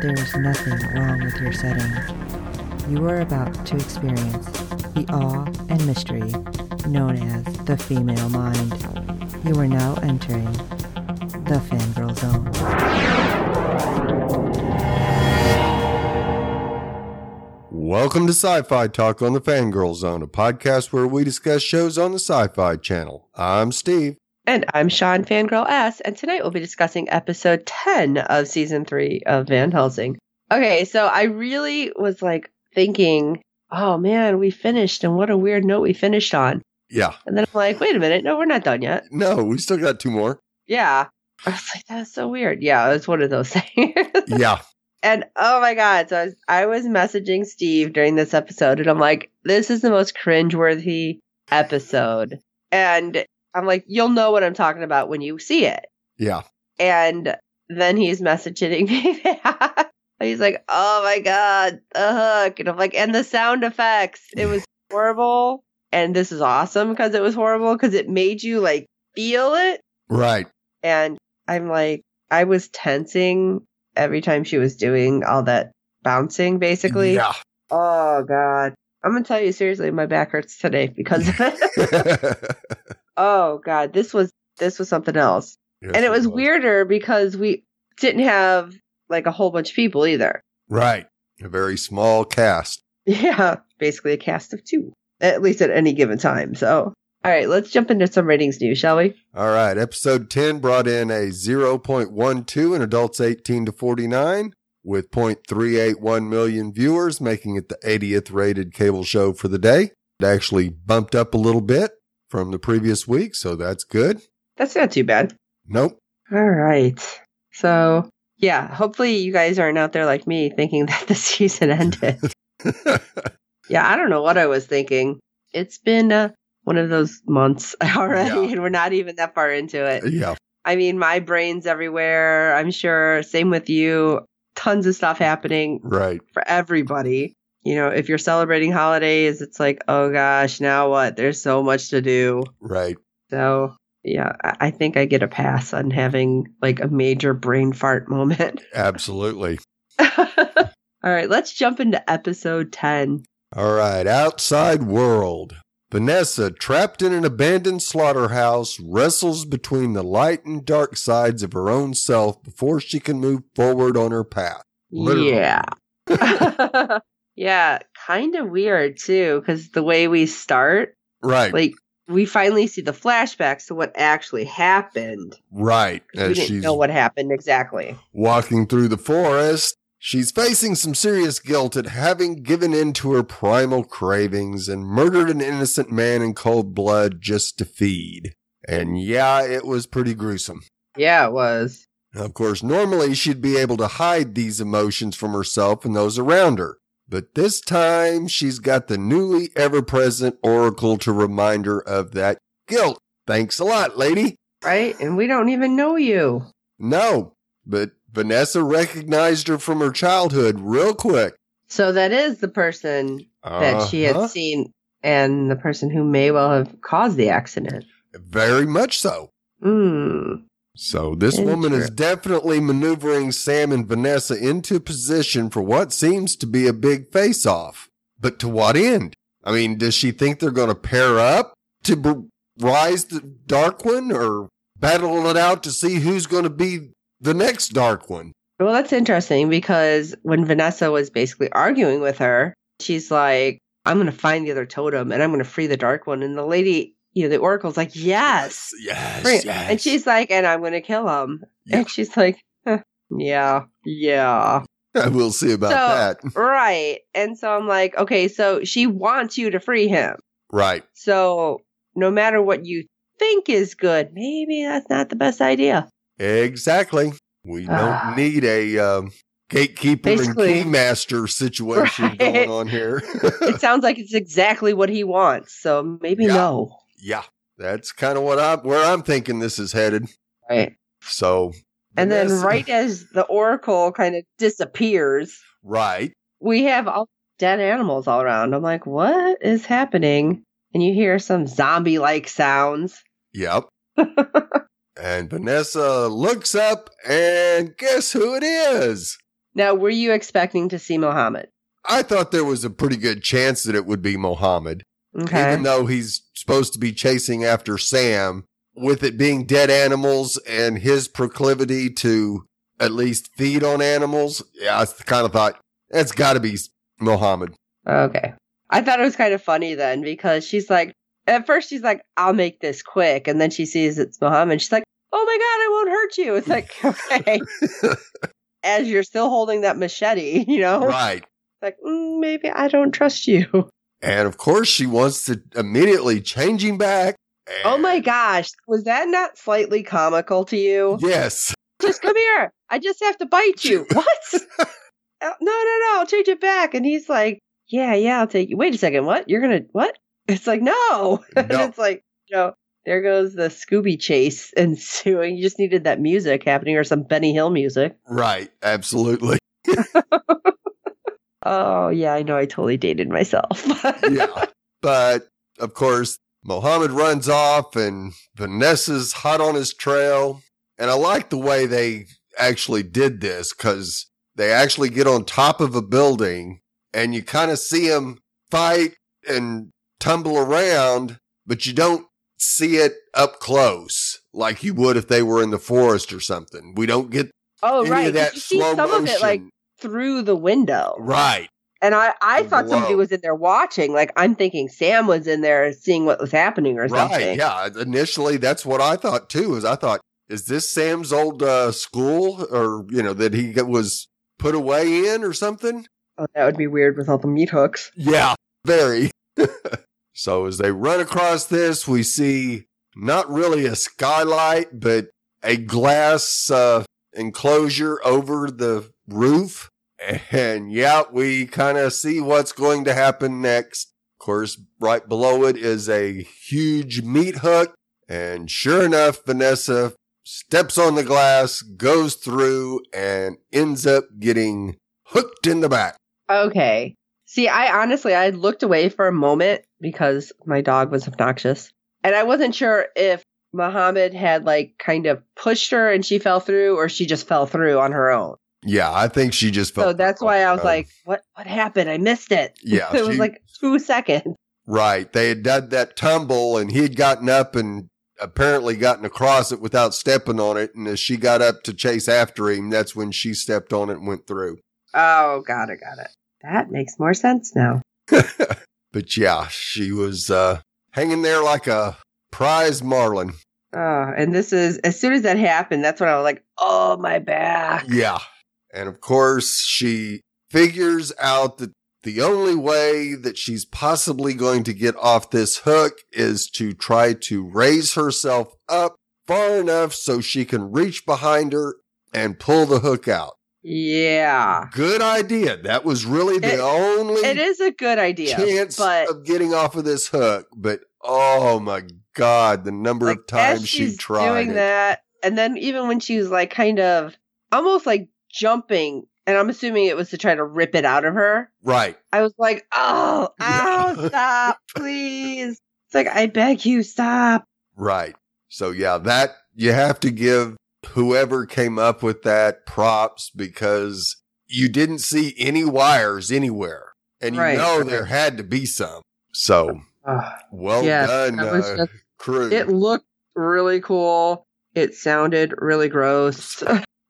there is nothing wrong with your setting. You are about to experience the awe and mystery known as the female mind. You are now entering the fangirl zone. Welcome to Sci Fi Talk on the Fangirl Zone, a podcast where we discuss shows on the Syfy Channel. I'm Steve. And I'm Sean Fangirl S, and tonight we'll be discussing episode 10 of season 3 of Van Helsing. Okay, so I really was like thinking, oh man, we finished, and what a weird note we finished on. Yeah. And then I'm like, wait a minute, no, we're not done yet. No, we still got two more. Yeah. I was like, that's so weird. Yeah, it's one of those things. Yeah. and oh my God. So I was, I was messaging Steve during this episode, and I'm like, this is the most cringeworthy episode. And I'm like, you'll know what I'm talking about when you see it. Yeah. And then he's messaging me back. He's like, oh my God, the hook. And I'm like, and the sound effects. It was horrible. And this is awesome because it was horrible because it made you like feel it. Right. And I'm like, I was tensing every time she was doing all that bouncing, basically. Yeah. Oh God. I'm going to tell you seriously, my back hurts today because of it. oh God. This was, this was something else. Yes, and it was weirder because we didn't have like a whole bunch of people either. Right. A very small cast. Yeah, basically a cast of two, at least at any given time. So, all right, let's jump into some ratings news, shall we? All right. Episode 10 brought in a 0.12 in adults 18 to 49 with 0.381 million viewers, making it the 80th rated cable show for the day. It actually bumped up a little bit from the previous week, so that's good. That's not too bad. Nope. All right. So, yeah, hopefully you guys aren't out there like me thinking that the season ended. yeah, I don't know what I was thinking. It's been uh, one of those months already, Yeah. and we're not even that far into it. yeah. I mean, my brain's everywhere. I'm sure. Same with you. Tons of stuff happening Right. for everybody. You know, if you're celebrating holidays, it's like, oh gosh, now what? There's so much to do. Right. So, yeah, I think I get a pass on having like a major brain fart moment. Absolutely. All right, let's jump into episode 10. All right, outside world. Vanessa, trapped in an abandoned slaughterhouse, wrestles between the light and dark sides of her own self before she can move forward on her path. Literally. Yeah. yeah, kind of weird too, because the way we start, Right, like, we finally see the flashbacks to what actually happened. right. We didn't know what happened exactly. walking through the forest, she's facing some serious guilt at having given in to her primal cravings and murdered an innocent man in cold blood just to feed. And yeah, it was pretty gruesome. Yeah, it was. Of course, normally she'd be able to hide these emotions from herself and those around her. But this time, she's got the newly ever present Oracle to remind her of that guilt. Thanks a lot, lady. Right? And we don't even know you. No, but Vanessa recognized her from her childhood real quick. So that is the person that she had Uh-huh. seen and the person who may well have caused the accident. Very much so. Hmm. So this woman is definitely maneuvering Sam and Vanessa into position for what seems to be a big face off. But to what end? I mean, does she think they're going to pair up to b- rise the Dark One or battle it out to see who's going to be the next Dark One? Well, that's interesting because when Vanessa was basically arguing with her, she's like, I'm going to find the other totem and I'm going to free the dark one. And the lady, you know, the oracle's like, yes. Yes, Free- yes. And she's like, and I'm going to kill him. Yeah. And she's like, "Huh, yeah, yeah. we'll see about So- that. Right. And so I'm like, okay, so she wants you to free him. Right. So no matter what you think is good, maybe that's not the best idea. Exactly. We Ah. don't need a um, gatekeeper and keymaster situation Right. going on here. it sounds like it's exactly what he wants. So maybe Yeah. no. Yeah, that's kind of what I'm where I'm thinking this is headed. Right. So, And then Vanessa- right as the oracle kind of disappears, right, we have all dead animals all around. I'm like, what is happening? And you hear some zombie like sounds. yep. and Vanessa looks up, and guess who it is? Now, were you expecting to see Mohammed? I thought there was a pretty good chance that it would be Mohammed. Okay. even though he's supposed to be chasing after Sam, with it being dead animals and his proclivity to at least feed on animals, yeah, I kind of thought that's got to be Mohammed. Okay. I thought it was kind of funny then because she's like, at first she's like, I'll make this quick. And then she sees it's Mohammed. She's like, oh my God, I won't hurt you. It's like, okay. As you're still holding that machete, you know? Right. Like, mm, maybe I don't trust you. And of course, she wants to immediately change him back. Oh my gosh. Was that not slightly comical to you? Yes. Just come here. I just have to bite you. What? Uh, no, no, no. I'll change it back. And he's like, yeah, yeah, I'll take you. Wait a second. What? You're going to, what? It's like, no. No. it's like, you know, there goes the Scooby chase ensuing. You just needed that music happening or some Benny Hill music. Right. Absolutely. Oh, yeah, I know. I totally dated myself. Yeah. but of course, Mohammed runs off and Vanessa's hot on his trail. And I like the way they actually did this because they actually get on top of a building and you kind of see them fight and tumble around, but you don't see it up close like you would if they were in the forest or something. We don't get oh, any right. of that you see slow some motion. of it like through the window. right. And I, I thought somebody was in there watching. Like I'm thinking Sam was in there seeing what was happening or Right. something. Yeah. Initially, that's what I thought too. Is I thought, is this Sam's old uh, school, or you know, that he was put away in, or something? Oh, that would be weird with all the meat hooks. Yeah, very. so as they run across this, we see not really a skylight, but a glass uh, enclosure over the roof. And yeah, we kind of see what's going to happen next. Of course, right below it is a huge meat hook. And sure enough, Vanessa steps on the glass, goes through, and ends up getting hooked in the back. Okay. See, I honestly I looked away for a moment because my dog was obnoxious. And I wasn't sure if Muhammad had like kind of pushed her and she fell through or she just fell through on her own. Yeah, I think she just felt. so that's why I was um, like, what what happened? I missed it. Yeah, it was she- like two seconds. Right. They had done that tumble and he had gotten up and apparently gotten across it without stepping on it. And as she got up to chase after him, that's when she stepped on it and went through. Oh, got it, got it. That makes more sense now. But yeah, she was uh, hanging there like a prize marlin. Oh, and this is as soon as that happened, that's when I was like, oh my back. Yeah. And of course, she figures out that the only way that she's possibly going to get off this hook is to try to raise herself up far enough so she can reach behind her and pull the hook out. Yeah. Good idea. That was really the It- only It is a good idea. chance but of getting off of this hook. But oh my God, the number like of times she tried doing it. that, and then even when she was like kind of almost like jumping, and I'm assuming it was to try to rip it out of her. Right. I was like, oh, Yeah. ow, stop, please. It's like, I beg you, stop. Right. So yeah, that you have to give whoever came up with that props because you didn't see any wires anywhere. And you Right, know right. there had to be some. So well Yes, done, uh, just- crew. It looked really cool. It sounded really gross.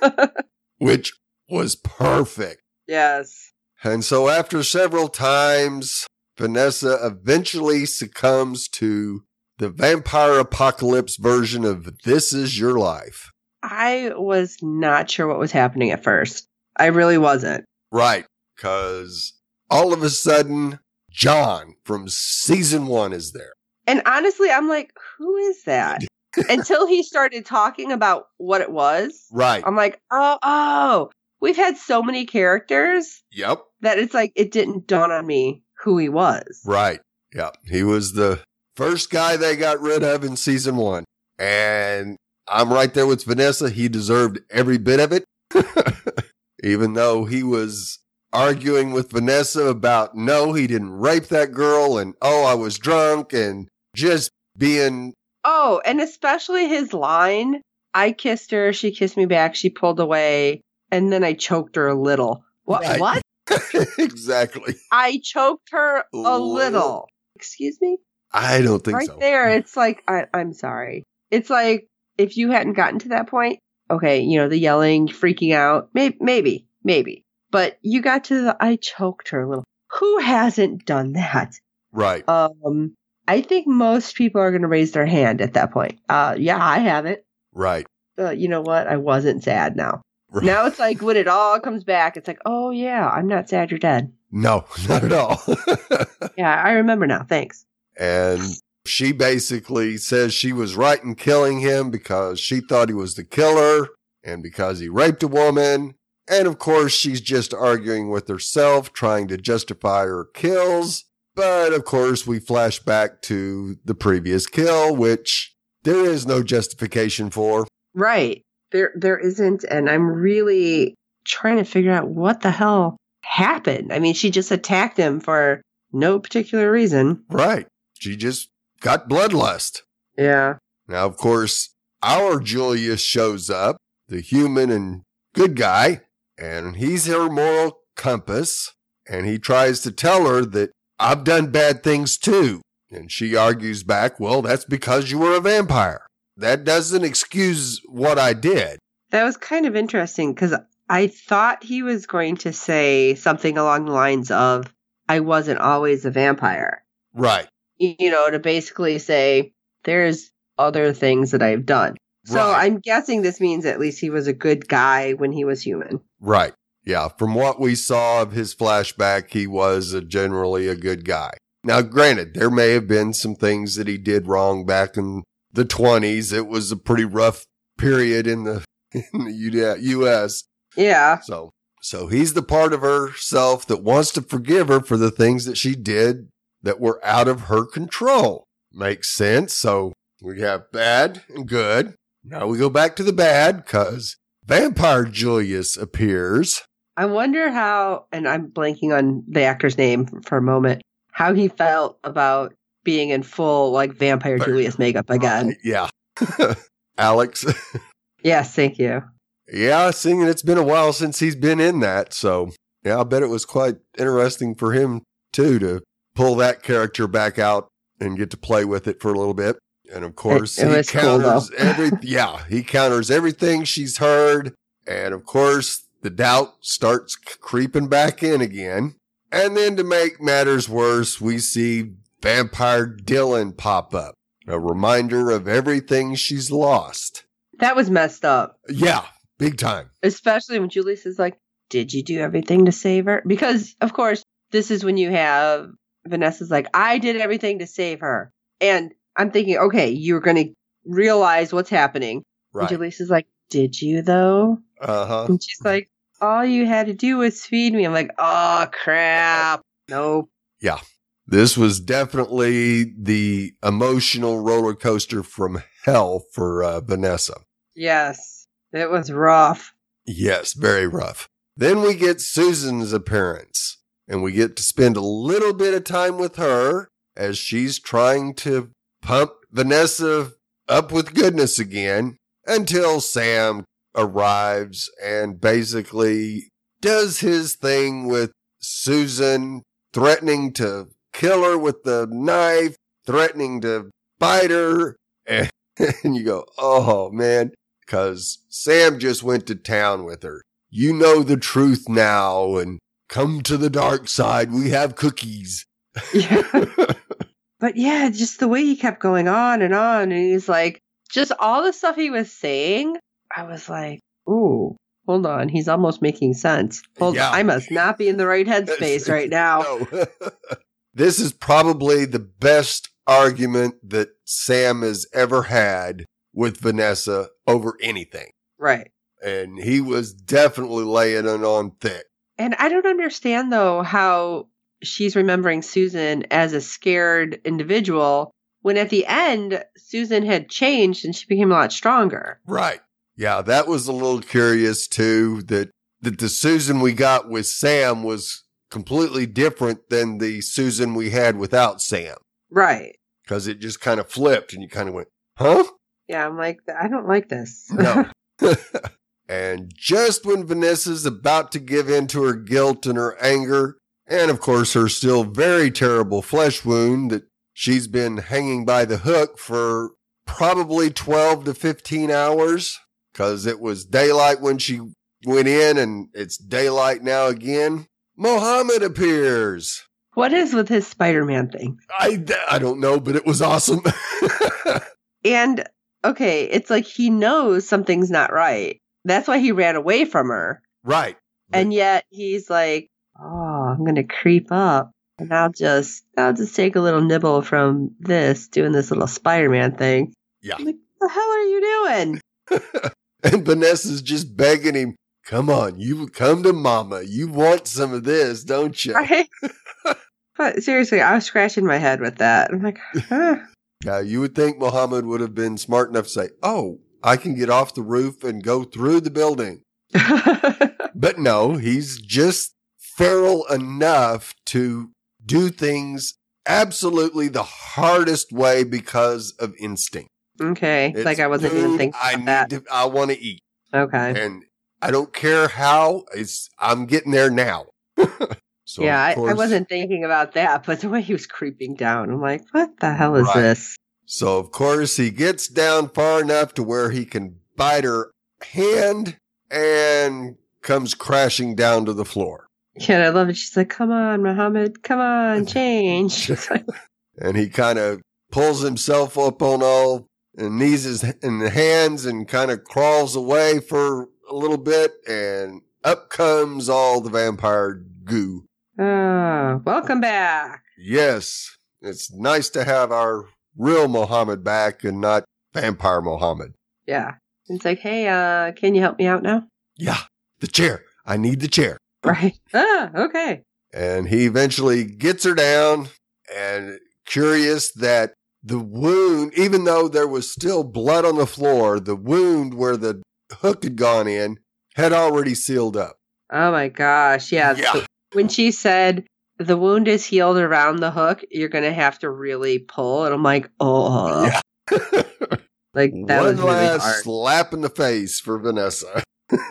which was perfect. yes. And so after several times, Vanessa eventually succumbs to the vampire apocalypse version of This Is Your Life. I was not sure what was happening at first. I really wasn't. Right. Cause all of a sudden, John from season one is there. And honestly, I'm like, who is that? Until he started talking about what it was. Right. I'm like, oh, oh, we've had so many characters Yep. that it's like it didn't dawn on me who he was. Right. Yeah. He was the first guy they got rid of in season one. And I'm right there with Vanessa. He deserved every bit of it. Even though he was arguing with Vanessa about no, he didn't rape that girl and oh, I was drunk and just being Oh, and especially his line I kissed her, she kissed me back, she pulled away, and then I choked her a little. What? Right. What? exactly. I choked her a Little. little. Excuse me? I don't think right so. there, it's like, I, I'm sorry. It's like if you hadn't gotten to that point, okay, you know, the yelling, freaking out, maybe, maybe, maybe. But you got to the I choked her a little. Who hasn't done that? Right. Um, I think most people are going to raise their hand at that point. Uh, yeah, I haven't. Right. Uh, you know what? I wasn't sad now. right. Now it's like when it all comes back, it's like, oh yeah, I'm not sad you're dead. No, not at all. Yeah, I remember now. Thanks. and she basically says she was right in killing him because she thought he was the killer and because he raped a woman. And of course, she's just arguing with herself, trying to justify her kills. But of course, we flash back to the previous kill, which there is no justification for. Right. There there isn't and I'm really trying to figure out what the hell happened. I mean, she just attacked him for no particular reason. Right. She just got bloodlust. Yeah. Now, of course, our Julius shows up, the human and good guy, and he's her moral compass. And he tries to tell her that I've done bad things too. And she argues back, well, that's because you were a vampire. That doesn't excuse what I did. That was kind of interesting cuz I thought he was going to say something along the lines of I wasn't always a vampire. Right. you know, to basically say there's other things that I've done. So Right. I'm guessing this means at least he was a good guy when he was human. Right. Yeah. From what we saw of his flashback, he was a generally a good guy. Now, granted, there may have been some things that he did wrong back in the 20s. It was a pretty rough period in the, in the U.S. Yeah. So, so he's the part of herself that wants to forgive her for the things that she did that were out of her control. Makes sense. So we have bad and good. Now we go back to the bad because Vampire Julius appears. I wonder how, and I'm blanking on the actor's name for a moment, how he felt about being in full like vampire Right. Julius makeup again. Right, Yeah. Alex. Yes, thank you. yeah, seeing it's been a while since he's been in that. So yeah, I bet it was quite interesting for him too to pull that character back out and get to play with it for a little bit. And of course, it he was cool, counters every, yeah, he counters everything she's heard. And of course, the doubt starts creeping back in again. And then to make matters worse, we see vampire Dylan pop up, a reminder of everything she's lost. That was messed up, Yeah, big time. especially when Julius is like, Did you do everything to save her? Because, of course, this is when you have Vanessa's like, I did everything to save her. And I'm thinking, okay, you're going to realize what's happening. And Right. Julius is like, Did you though? Uh huh. And she's like, All you had to do was feed me. I'm like, Oh, crap. Nope. Yeah. This was definitely the emotional roller coaster from hell for uh, Vanessa. Yes. It was rough. Yes, very rough. Then we get Susan's appearance, and we get to spend a little bit of time with her as she's trying to pump Vanessa up with goodness again until Sam arrives and basically does his thing with Susan, threatening to kill her with the knife, threatening to bite her. And, and you go, oh man, because Sam just went to town with her. You know the truth now and come to the dark side. We have cookies. Yeah. but yeah, just the way he kept going on and on. And he's like, just all the stuff he was saying, I was like, ooh, hold on. He's almost making sense. Hold Yeah. I must not be in the right headspace right now. This is probably the best argument that Sam has ever had with Vanessa over anything. Right. And he was definitely laying it on thick. And I don't understand though how she's remembering Susan as a scared individual when at the end Susan had changed and she became a lot stronger. Right. Yeah, that was a little curious too that that the Susan we got with Sam was completely different than the Susan we had without Sam Right. because it just kind of flipped and you kind of went, "Huh?" Yeah, I'm like, I don't like this. No. and just when Vanessa's about to give in to her guilt and her anger, and of course her still very terrible flesh wound that she's been hanging by the hook for probably 12 to 15 hours, because it was daylight when she went in and it's daylight now again. Mohammed appears. what is with his Spider Man thing? I, I don't know, but it was awesome. And okay, it's like he knows something's not right. That's why he ran away from her. right. And yet he's like, "Oh, I'm gonna creep up, and I'll just, I'll just take a little nibble from this, doing this little Spider-Man thing." Yeah. I'm like, what the hell are you doing? And Vanessa's just begging him, come on, you come to mama. You want some of this, don't you? Right? but uh, seriously, I was scratching my head with that. I'm like, huh. Now, you would think Muhammad would have been smart enough to say, oh, I can get off the roof and go through the building. But no, he's just feral enough to do things absolutely the hardest way because of instinct. Okay, It's like I wasn't even thinking I need that. to, I want to eat. Okay. and I don't care how. It's I'm getting there now. so yeah, of I, I wasn't thinking about that, but the way he was creeping down, I'm like, what the hell is Right. this? So of course he gets down far enough to where he can bite her hand and comes crashing down to the floor. Yeah, I love it. She's like, come on, Muhammad, come on, change. And he kind of pulls himself up on all and knees his in the hands and kind of crawls away for a little bit and up comes all the vampire goo. oh, welcome back. Yes, it's nice to have our real Mohammed back and not vampire Mohammed. Yeah. It's like, hey, uh, can you help me out now? Yeah, the chair. I need the chair. Right. Ah, okay. And he eventually gets her down and curious that the wound, even though there was still blood on the floor, the wound where the hook had gone in had already sealed up. Oh my gosh. Yeah. Yeah. so when she said the wound is healed around the hook, you're going to have to really pull. And I'm like, oh, Yeah. like that One was really last hard. slap in the face for Vanessa.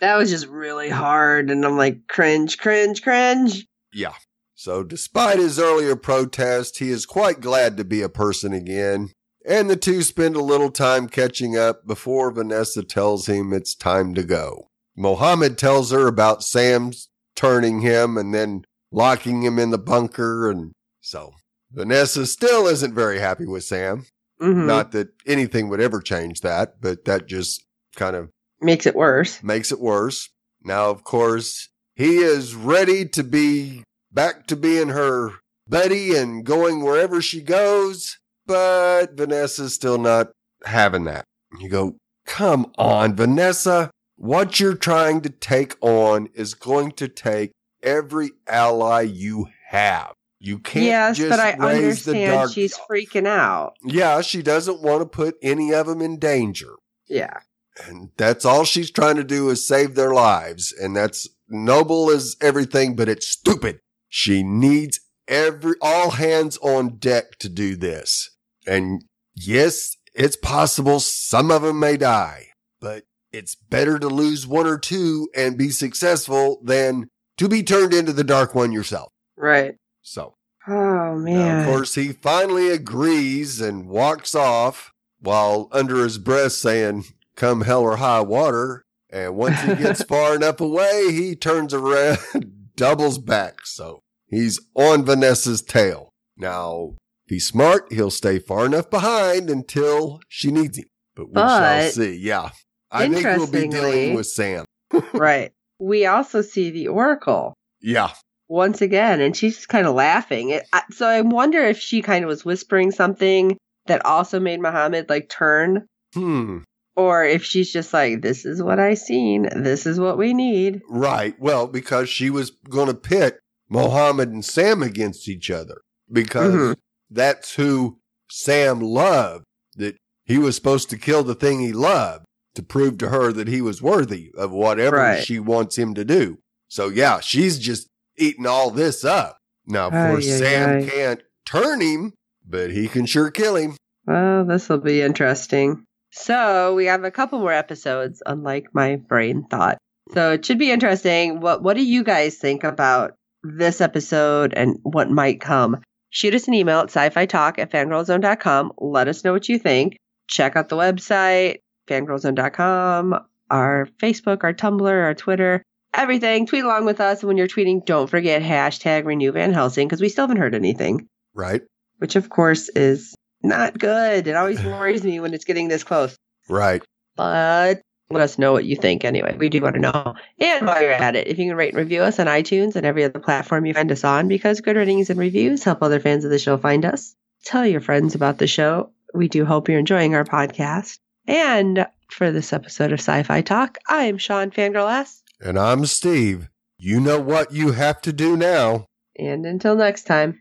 That was just really hard. And I'm like, cringe, cringe, cringe. Yeah. So, despite his earlier protest, he is quite glad to be a person again. And the two spend a little time catching up before Vanessa tells him it's time to go. Mohammed tells her about Sam's turning him and then locking him in the bunker. And so, Vanessa still isn't very happy with Sam. Mhm. Not that anything would ever change that, but that just kind of Makes it worse. makes it worse. Now, of course, he is ready to be back to being her buddy and going wherever she goes, but Vanessa's still not having that. You go, come on, Vanessa. What you're trying to take on is going to take every ally you have. You can't yes, but I understand she's freaking out. yeah, she doesn't want to put any of them in danger. Yeah. And that's all she's trying to do is save their lives. And that's noble as everything, but it's stupid. She needs every, all hands on deck to do this. And yes, it's possible some of them may die, but it's better to lose one or two and be successful than to be turned into the dark one yourself. Right. So Oh, now, man. of course, he finally agrees and walks off while under his breath saying, come hell or high water. And once he gets far enough away, he turns around, doubles back. So he's on Vanessa's tail. Now, if he's smart, he'll stay far enough behind until she needs him. But we shall see. Yeah. I think we'll be dealing with Sam. right. We also see the Oracle Yeah. once again, and she's just kind of laughing. It, I, so I wonder if she kind of was whispering something that also made Muhammad like turn. Hmm. or if she's just like, this is what I seen, this is what we need. Right. Well, because she was going to pit Mohammed and Sam against each other because Mhm. that's who Sam loved, that he was supposed to kill the thing he loved to prove to her that he was worthy of whatever Right. she wants him to do. So yeah, she's just eating all this up. Now, of course, Sam can't turn him, but he can sure kill him. Well, this will be interesting. So we have a couple more episodes, unlike my brain thought. So it should be interesting. What What do you guys think about this episode and what might come? Shoot us an email at sci-fi talk at fangirlzone.com. Let us know what you think. Check out the website, fangirlzone.com, our Facebook, our Tumblr, our Twitter, everything. Tweet along with us. And when you're tweeting, don't forget hashtag renew Van Helsing because we still haven't heard anything Right. which of course is not good. It always worries me when it's getting this close. Right. But let us know what you think anyway. We do want to know. And while you're at it, if you can rate and review us on iTunes and every other platform you find us on, because good ratings and reviews help other fans of the show find us. Tell your friends about the show. We do hope you're enjoying our podcast. And for this episode of Sci Fi Talk, I am Sean Fangirl S. And I'm Steve. You know what you have to do now. And until next time.